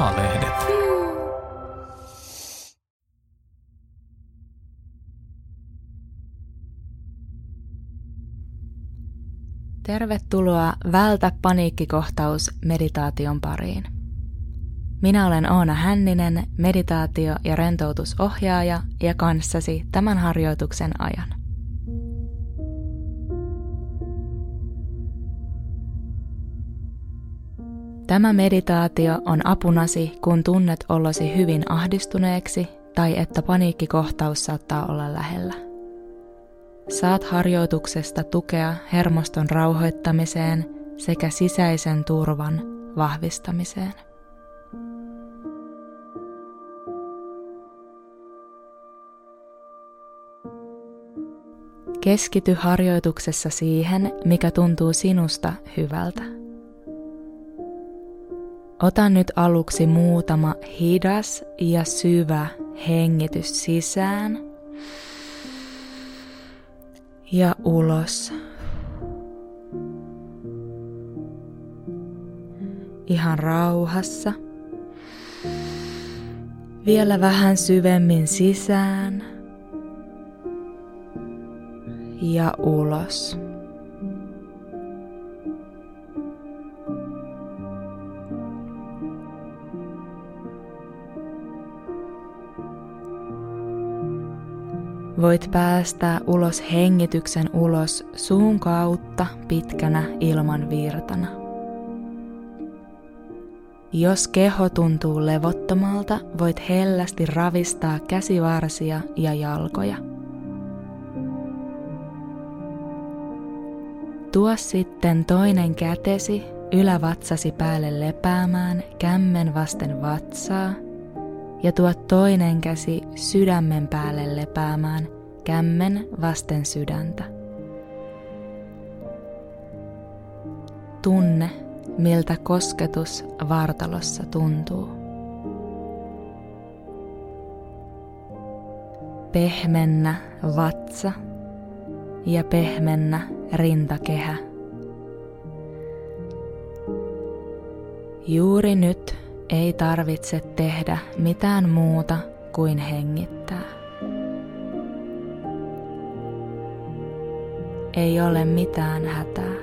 A-lehdet. Tervetuloa Vältä paniikkikohtaus meditaation pariin. Minä olen Oona Hänninen, meditaatio- ja rentoutusohjaaja ja kanssasi tämän harjoituksen ajan. Tämä meditaatio on apunasi, kun tunnet olosi hyvin ahdistuneeksi tai että paniikkikohtaus saattaa olla lähellä. Saat harjoituksesta tukea hermoston rauhoittamiseen sekä sisäisen turvan vahvistamiseen. Keskity harjoituksessa siihen, mikä tuntuu sinusta hyvältä. Ota nyt aluksi muutama hidas ja syvä hengitys sisään ja ulos. Ihan rauhassa. Vielä vähän syvemmin sisään ja ulos. Voit päästää ulos hengityksen ulos suun kautta pitkänä ilman virtana. Jos keho tuntuu levottomalta, voit hellästi ravistaa käsivarsia ja jalkoja. Tuo sitten toinen kätesi ylävatsasi päälle lepäämään kämmen vasten vatsaa ja tuo toinen käsi sydämen päälle lepäämään kämmen vasten sydäntä. Tunne, miltä kosketus vartalossa tuntuu. Pehmennä vatsa ja pehmennä rintakehä. Juuri nyt ei tarvitse tehdä mitään muuta kuin hengittää. Ei ole mitään hätää.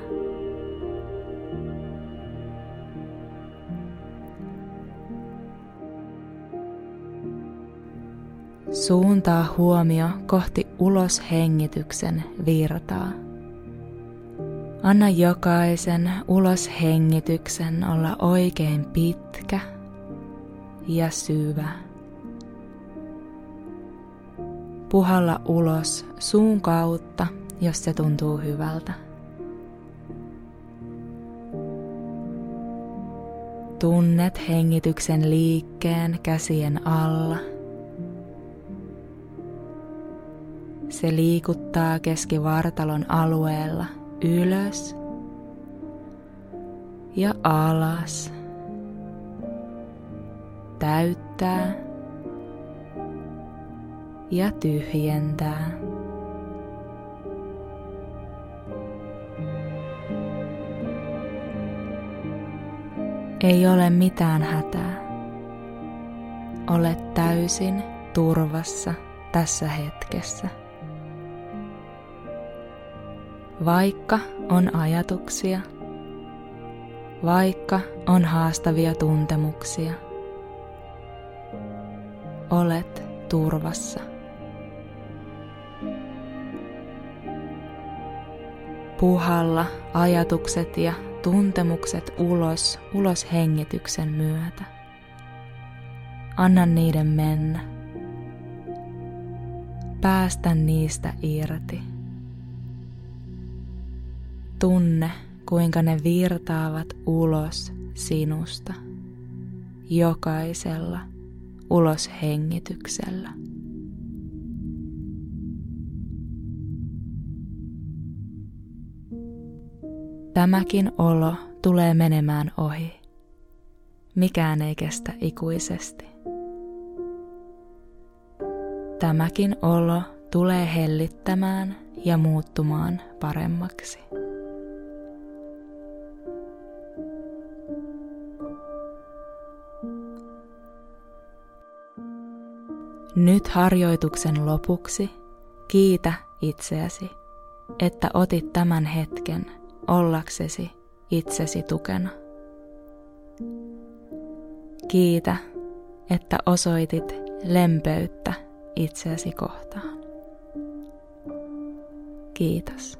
Suuntaa huomio kohti uloshengityksen virtaa. Anna jokaisen uloshengityksen olla oikein pitkä ja syvä. Puhalla ulos suun kautta, jos se tuntuu hyvältä. Tunnet hengityksen liikkeen käsien alla. Se liikuttaa keskivartalon alueella ylös ja alas täyttää ja tyhjentää. Ei ole mitään hätää. Olet täysin turvassa tässä hetkessä. Vaikka on ajatuksia, vaikka on haastavia tuntemuksia – olet turvassa. Puhalla ajatukset ja tuntemukset ulos, ulos hengityksen myötä. Anna niiden mennä. Päästä niistä irti. Tunne, kuinka ne virtaavat ulos sinusta jokaisella ulos hengityksellä. Tämäkin olo tulee menemään ohi. Mikään ei kestä ikuisesti. Tämäkin olo tulee hellittämään ja muuttumaan paremmaksi. Nyt harjoituksen lopuksi kiitä itseäsi, että otit tämän hetken ollaksesi itsesi tukena. Kiitä, että osoitit lempeyttä itseäsi kohtaan. Kiitos.